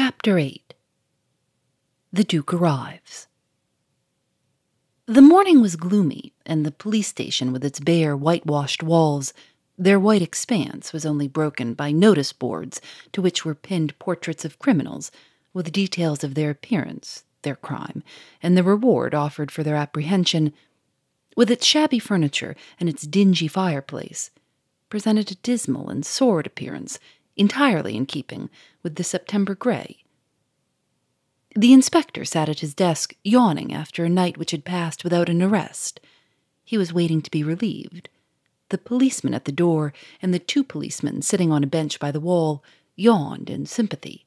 Chapter 8 The Duke Arrives. The morning was gloomy, and the police station, with its bare, whitewashed walls, their white expanse was only broken by notice boards to which were pinned portraits of criminals with details of their appearance, their crime, and the reward offered for their apprehension, with its shabby furniture and its dingy fireplace, presented a dismal and sordid appearance entirely in keeping with the September grey. The inspector sat at his desk, yawning after a night which had passed without an arrest. He was waiting to be relieved. The policeman at the door and the two policemen sitting on a bench by the wall yawned in sympathy.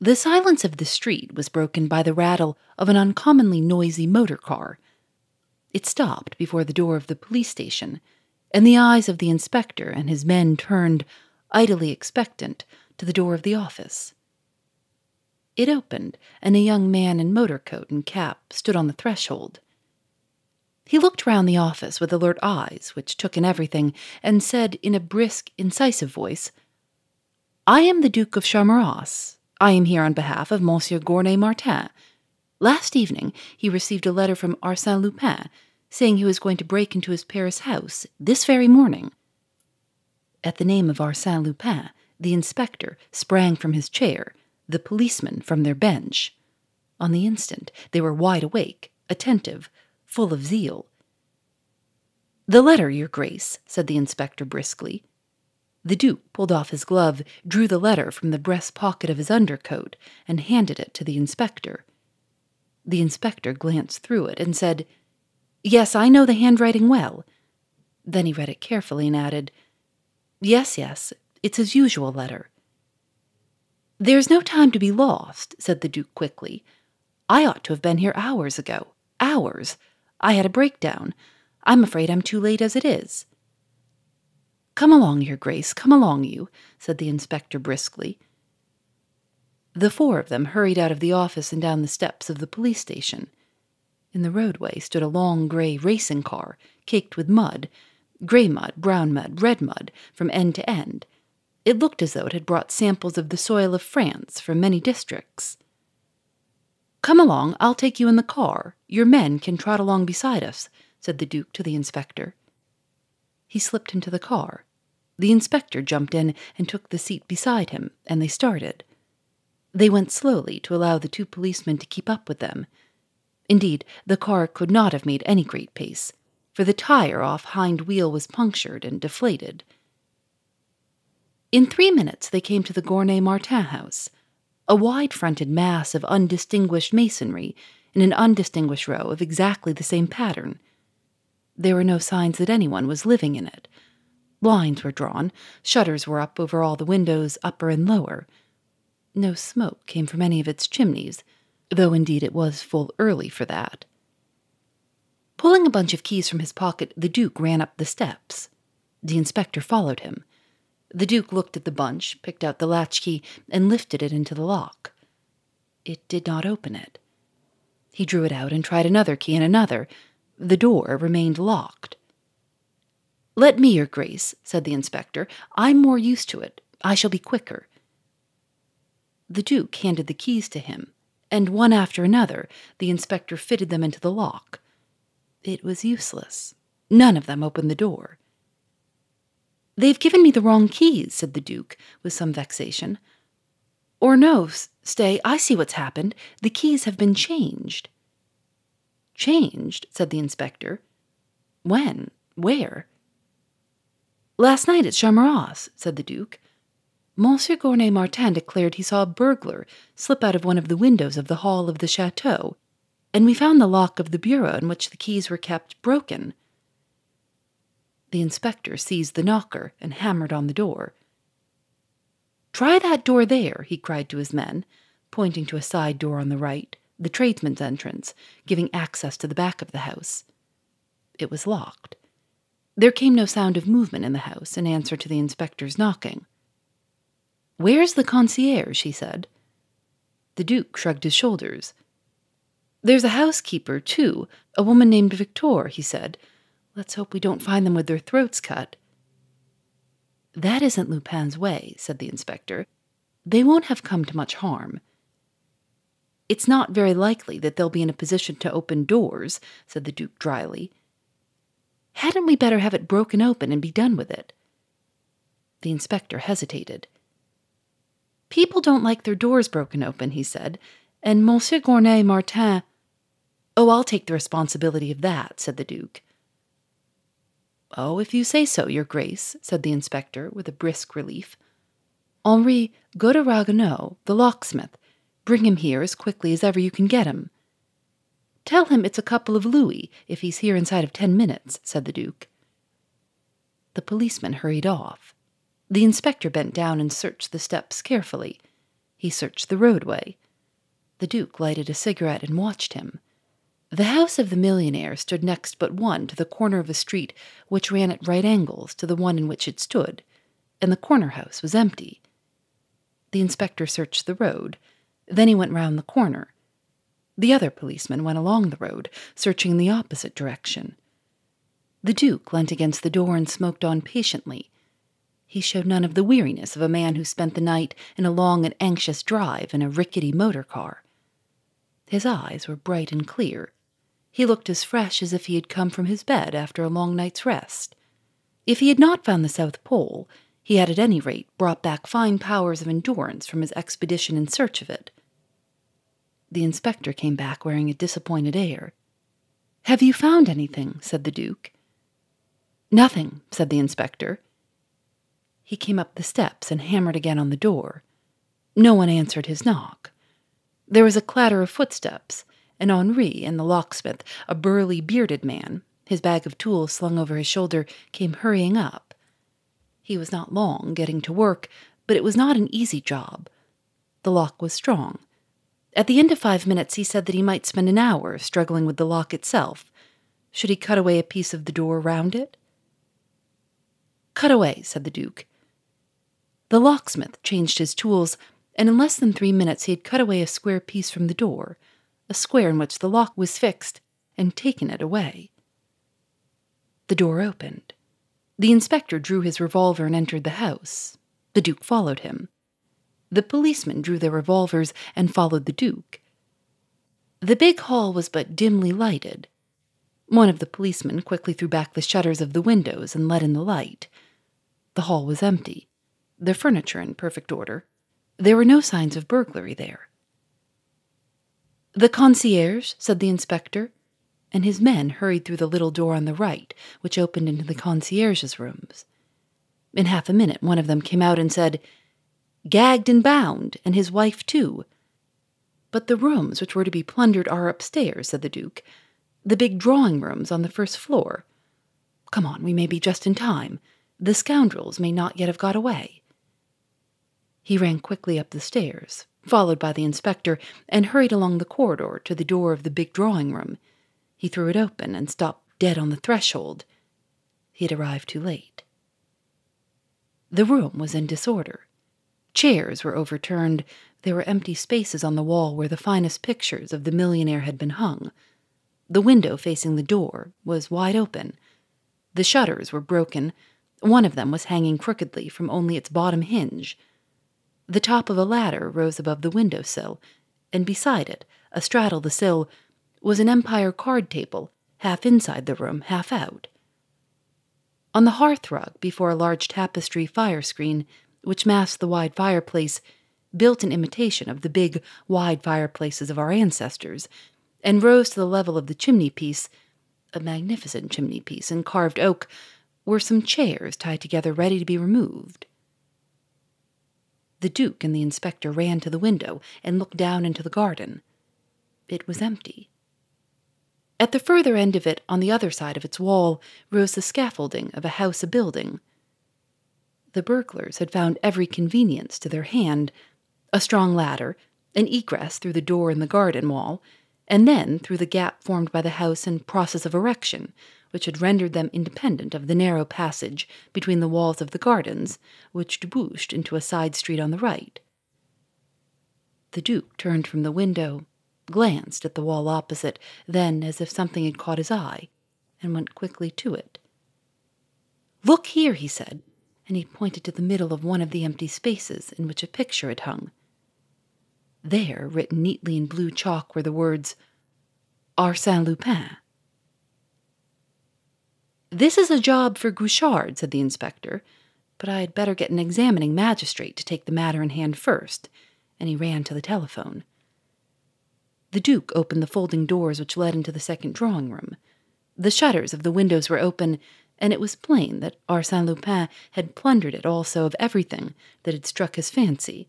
The silence of the street was broken by the rattle of an uncommonly noisy motor car. It stopped before the door of the police station, and the eyes of the inspector and his men turned idly expectant, to the door of the office. It opened, and a young man in motor coat and cap stood on the threshold. He looked round the office with alert eyes, which took in everything, and said in a brisk, incisive voice, I am the Duke of Charmerace. I am here on behalf of Monsieur Gournay Martin. Last evening he received a letter from Arsène Lupin, saying he was going to break into his Paris house this very morning. At the name of Arsène Lupin, the inspector sprang from his chair, the policemen from their bench. On the instant, they were wide awake, attentive, full of zeal. The letter, Your Grace, said the inspector briskly. The Duke pulled off his glove, drew the letter from the breast pocket of his undercoat, and handed it to the inspector. The inspector glanced through it and said, Yes, I know the handwriting well. Then he read it carefully and added, Yes, yes, it's his usual letter. There's no time to be lost, said the Duke quickly. I ought to have been here hours ago. Hours. I had a breakdown. I'm afraid I'm too late as it is. Come along, Your Grace, come along, you, said the inspector briskly. The four of them hurried out of the office and down the steps of the police station. In the roadway stood a long gray racing car, caked with mud, gray mud, brown mud, red mud, from end to end. It looked as though it had brought samples of the soil of France from many districts. Come along, I'll take you in the car. Your men can trot along beside us, said the Duke to the inspector. He slipped into the car. The inspector jumped in and took the seat beside him, and they started. They went slowly to allow the two policemen to keep up with them. Indeed, the car could not have made any great pace for the tire off hind wheel was punctured and deflated. In three minutes they came to the Gournay Martin house, a wide fronted mass of undistinguished masonry in an undistinguished row of exactly the same pattern. There were no signs that anyone was living in it. Blinds were drawn, shutters were up over all the windows, upper and lower. No smoke came from any of its chimneys, though indeed it was full early for that. Pulling a bunch of keys from his pocket, the Duke ran up the steps. The inspector followed him. The Duke looked at the bunch, picked out the latchkey, and lifted it into the lock. It did not open it. He drew it out and tried another key and another. The door remained locked. Let me, Your Grace, said the inspector. I'm more used to it. I shall be quicker. The Duke handed the keys to him, and one after another the inspector fitted them into the lock. It was useless. None of them opened the door. They've given me the wrong keys, said the Duke, with some vexation. Or no, stay, I see what's happened. The keys have been changed. Changed, said the inspector. When? Where? Last night at Charmerace, said the Duke. Monsieur Gournay Martin declared he saw a burglar slip out of one of the windows of the hall of the chateau and we found the lock of the bureau in which the keys were kept broken. The inspector seized the knocker and hammered on the door. Try that door there, he cried to his men, pointing to a side door on the right, the tradesman's entrance, giving access to the back of the house. It was locked. There came no sound of movement in the house in answer to the inspector's knocking. Where's the concierge? he said. The Duke shrugged his shoulders. There's a housekeeper, too, a woman named Victor, he said. Let's hope we don't find them with their throats cut. That isn't Lupin's way, said the inspector. they won't have come to much harm. It's not very likely that they'll be in a position to open doors, said the Duke dryly. Hadn't we better have it broken open and be done with it? The inspector hesitated. People don't like their doors broken open, he said, and Monsieur Gournay Martin. Oh, I'll take the responsibility of that, said the Duke. Oh, if you say so, Your Grace, said the inspector with a brisk relief. Henri, go to Ragueneau, the locksmith. Bring him here as quickly as ever you can get him. Tell him it's a couple of louis if he's here inside of ten minutes, said the Duke. The policeman hurried off. The inspector bent down and searched the steps carefully. He searched the roadway. The Duke lighted a cigarette and watched him. The house of the millionaire stood next but one to the corner of a street which ran at right angles to the one in which it stood, and the corner house was empty. The inspector searched the road. Then he went round the corner. The other policeman went along the road, searching the opposite direction. The Duke leant against the door and smoked on patiently. He showed none of the weariness of a man who spent the night in a long and anxious drive in a rickety motor car. His eyes were bright and clear. He looked as fresh as if he had come from his bed after a long night's rest. If he had not found the South Pole, he had at any rate brought back fine powers of endurance from his expedition in search of it. The inspector came back wearing a disappointed air. Have you found anything? said the Duke. Nothing, said the inspector. He came up the steps and hammered again on the door. No one answered his knock. There was a clatter of footsteps, and Henri and the locksmith, a burly, bearded man, his bag of tools slung over his shoulder, came hurrying up. He was not long getting to work, but it was not an easy job. The lock was strong. At the end of five minutes, he said that he might spend an hour struggling with the lock itself. Should he cut away a piece of the door round it? Cut away, said the Duke. The locksmith changed his tools, and in less than three minutes he had cut away a square piece from the door, a square in which the lock was fixed, and taken it away. The door opened. The inspector drew his revolver and entered the house. The Duke followed him. The policemen drew their revolvers and followed the Duke. The big hall was but dimly lighted. One of the policemen quickly threw back the shutters of the windows and let in the light. The hall was empty the furniture in perfect order. There were no signs of burglary there. The concierge, said the inspector, and his men hurried through the little door on the right, which opened into the concierge's rooms. In half a minute, one of them came out and said, Gagged and bound, and his wife too. But the rooms which were to be plundered are upstairs, said the Duke. The big drawing rooms on the first floor. Come on, we may be just in time. The scoundrels may not yet have got away. He ran quickly up the stairs, followed by the inspector, and hurried along the corridor to the door of the big drawing room. He threw it open and stopped dead on the threshold. He had arrived too late. The room was in disorder. Chairs were overturned. There were empty spaces on the wall where the finest pictures of the millionaire had been hung. The window facing the door was wide open. The shutters were broken. One of them was hanging crookedly from only its bottom hinge. The top of a ladder rose above the window sill, and beside it, astraddle the sill, was an empire card table, half inside the room, half out. On the hearth rug, before a large tapestry fire screen, which masked the wide fireplace, built in imitation of the big, wide fireplaces of our ancestors, and rose to the level of the chimney piece, a magnificent chimney piece in carved oak, were some chairs tied together ready to be removed. The Duke and the inspector ran to the window and looked down into the garden. It was empty. At the further end of it, on the other side of its wall, rose the scaffolding of a house a building. The burglars had found every convenience to their hand a strong ladder, an egress through the door in the garden wall, and then through the gap formed by the house in process of erection, which had rendered them independent of the narrow passage between the walls of the gardens, which debouched into a side street on the right. The Duke turned from the window, glanced at the wall opposite, then, as if something had caught his eye, and went quickly to it. Look here, he said, and he pointed to the middle of one of the empty spaces in which a picture had hung. There, written neatly in blue chalk, were the words Arsène Lupin. This is a job for Guerchard, said the inspector, but I had better get an examining magistrate to take the matter in hand first, and he ran to the telephone. The Duke opened the folding doors which led into the second drawing room. The shutters of the windows were open, and it was plain that Arsène Lupin had plundered it also of everything that had struck his fancy.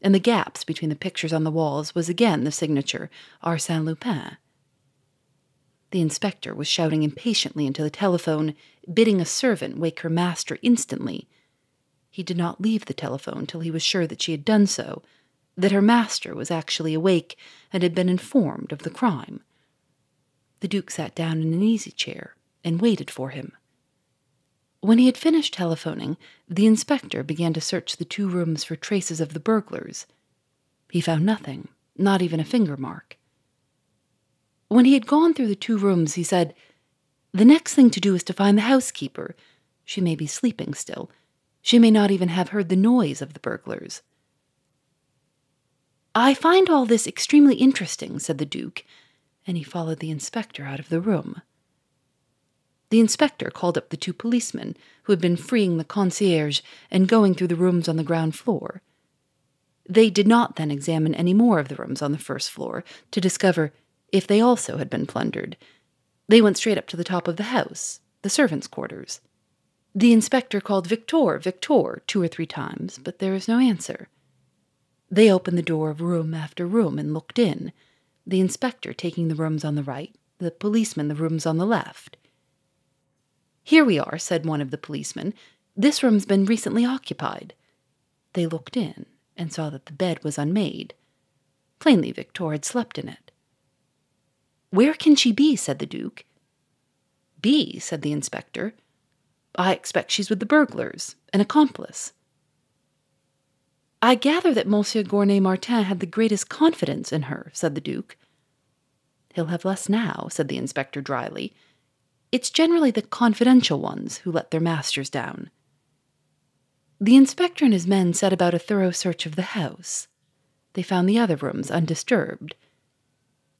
In the gaps between the pictures on the walls was again the signature Arsène Lupin. The inspector was shouting impatiently into the telephone, bidding a servant wake her master instantly. He did not leave the telephone till he was sure that she had done so, that her master was actually awake and had been informed of the crime. The Duke sat down in an easy chair and waited for him. When he had finished telephoning, the inspector began to search the two rooms for traces of the burglars. He found nothing, not even a finger mark. When he had gone through the two rooms, he said, The next thing to do is to find the housekeeper. She may be sleeping still. She may not even have heard the noise of the burglars. I find all this extremely interesting, said the Duke, and he followed the inspector out of the room. The inspector called up the two policemen who had been freeing the concierge and going through the rooms on the ground floor. They did not then examine any more of the rooms on the first floor to discover if they also had been plundered. They went straight up to the top of the house, the servants' quarters. The inspector called Victor, Victor, two or three times, but there was no answer. They opened the door of room after room and looked in, the inspector taking the rooms on the right, the policeman the rooms on the left. Here we are, said one of the policemen. This room's been recently occupied. They looked in and saw that the bed was unmade. Plainly, Victor had slept in it. Where can she be? said the Duke. Be, said the inspector. I expect she's with the burglars, an accomplice. I gather that Monsieur Gournay Martin had the greatest confidence in her, said the Duke. He'll have less now, said the inspector dryly. It's generally the confidential ones who let their masters down. The inspector and his men set about a thorough search of the house. They found the other rooms undisturbed.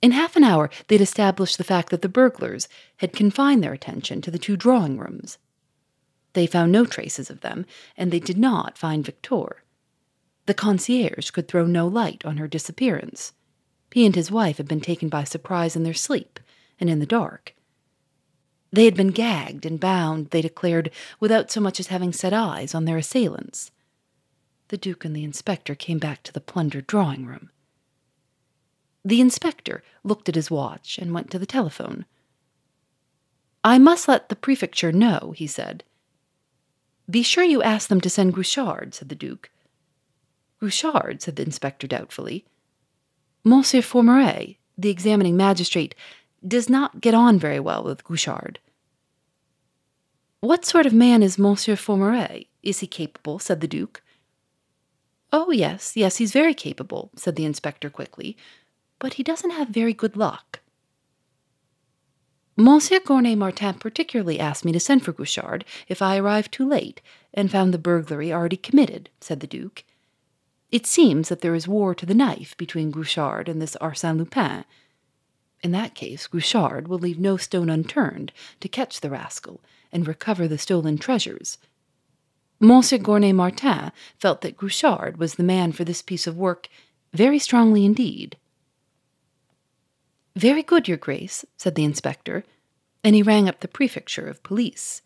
In half an hour, they'd established the fact that the burglars had confined their attention to the two drawing rooms. They found no traces of them, and they did not find Victor. The concierge could throw no light on her disappearance. He and his wife had been taken by surprise in their sleep and in the dark. They had been gagged and bound, they declared, without so much as having set eyes on their assailants. The Duke and the inspector came back to the plundered drawing room. The inspector looked at his watch and went to the telephone. I must let the prefecture know, he said. Be sure you ask them to send Guerchard, said the Duke. Guerchard, said the inspector doubtfully. Monsieur Formery, the examining magistrate, does not get on very well with Guerchard. What sort of man is Monsieur Formery? Is he capable? said the Duke. Oh, yes, yes, he's very capable, said the inspector quickly but he doesn't have very good luck. Monsieur Gournay Martin particularly asked me to send for Guerchard if I arrived too late and found the burglary already committed, said the Duke. It seems that there is war to the knife between Guerchard and this Arsène Lupin. In that case, Guerchard will leave no stone unturned to catch the rascal and recover the stolen treasures. Monsieur Gournay Martin felt that Guerchard was the man for this piece of work very strongly indeed. Very good, Your Grace, said the inspector, and he rang up the prefecture of police.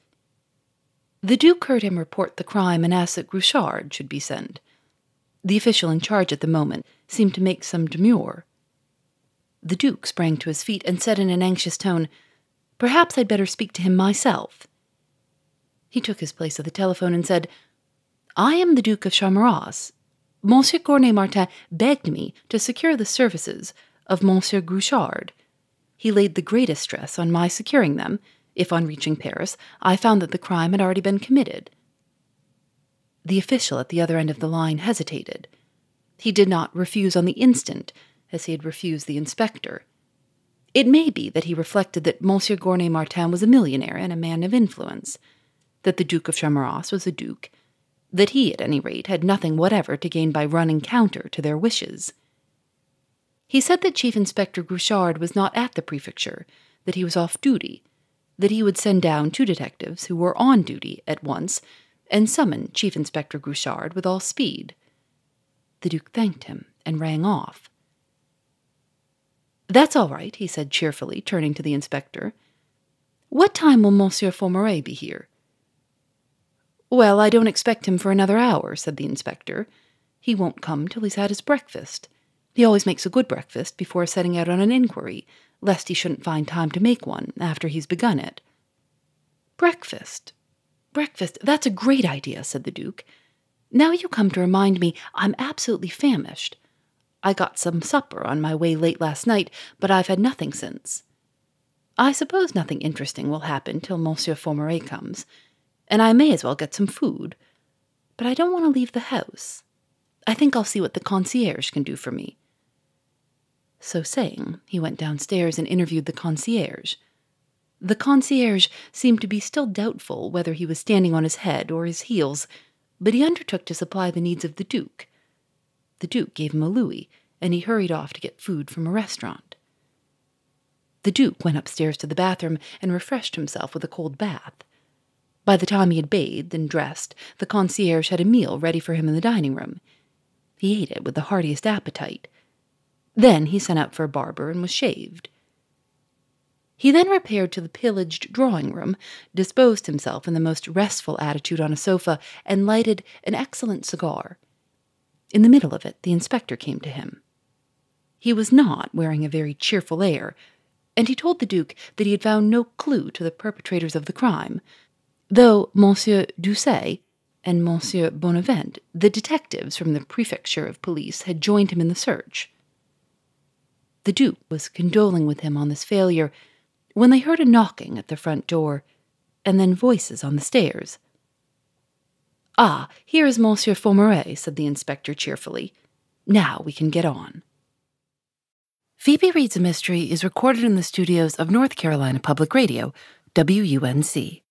The Duke heard him report the crime and asked that Guerchard should be sent. The official in charge at the moment seemed to make some demur. The Duke sprang to his feet and said in an anxious tone, Perhaps I'd better speak to him myself. He took his place at the telephone and said, I am the Duke of Charmerace. Monsieur Gournay Martin begged me to secure the services of Monsieur Guerchard. He laid the greatest stress on my securing them, if on reaching Paris I found that the crime had already been committed. The official at the other end of the line hesitated. He did not refuse on the instant, as he had refused the inspector. It may be that he reflected that Monsieur Gournay Martin was a millionaire and a man of influence, that the Duke of Charmerace was a duke, that he, at any rate, had nothing whatever to gain by running counter to their wishes. He said that Chief Inspector Guerchard was not at the prefecture, that he was off duty, that he would send down two detectives who were on duty at once and summon Chief Inspector Guerchard with all speed. The Duke thanked him and rang off. That's all right, he said cheerfully, turning to the inspector. What time will Monsieur Formery be here? Well, I don't expect him for another hour, said the inspector. He won't come till he's had his breakfast. He always makes a good breakfast before setting out on an inquiry, lest he shouldn't find time to make one after he's begun it. Breakfast. Breakfast. That's a great idea, said the Duke. Now you come to remind me, I'm absolutely famished. I got some supper on my way late last night, but I've had nothing since. I suppose nothing interesting will happen till Monsieur Faumarez comes, and I may as well get some food. But I don't want to leave the house. I think I'll see what the concierge can do for me. So saying, he went downstairs and interviewed the concierge. The concierge seemed to be still doubtful whether he was standing on his head or his heels, but he undertook to supply the needs of the Duke. The Duke gave him a louis, and he hurried off to get food from a restaurant. The Duke went upstairs to the bathroom and refreshed himself with a cold bath. By the time he had bathed and dressed, the concierge had a meal ready for him in the dining room. He ate it with the heartiest appetite. Then he sent out for a barber and was shaved. He then repaired to the pillaged drawing room, disposed himself in the most restful attitude on a sofa, and lighted an excellent cigar. In the middle of it, the inspector came to him. He was not wearing a very cheerful air, and he told the Duke that he had found no clue to the perpetrators of the crime, though Monsieur Doucet and Monsieur Bonavent, the detectives from the prefecture of police, had joined him in the search. The Duke was condoling with him on this failure when they heard a knocking at the front door, and then voices on the stairs. Ah, here is Monsieur Formery, said the inspector cheerfully. Now we can get on. Phoebe Reads a Mystery is recorded in the studios of North Carolina Public Radio, WUNC.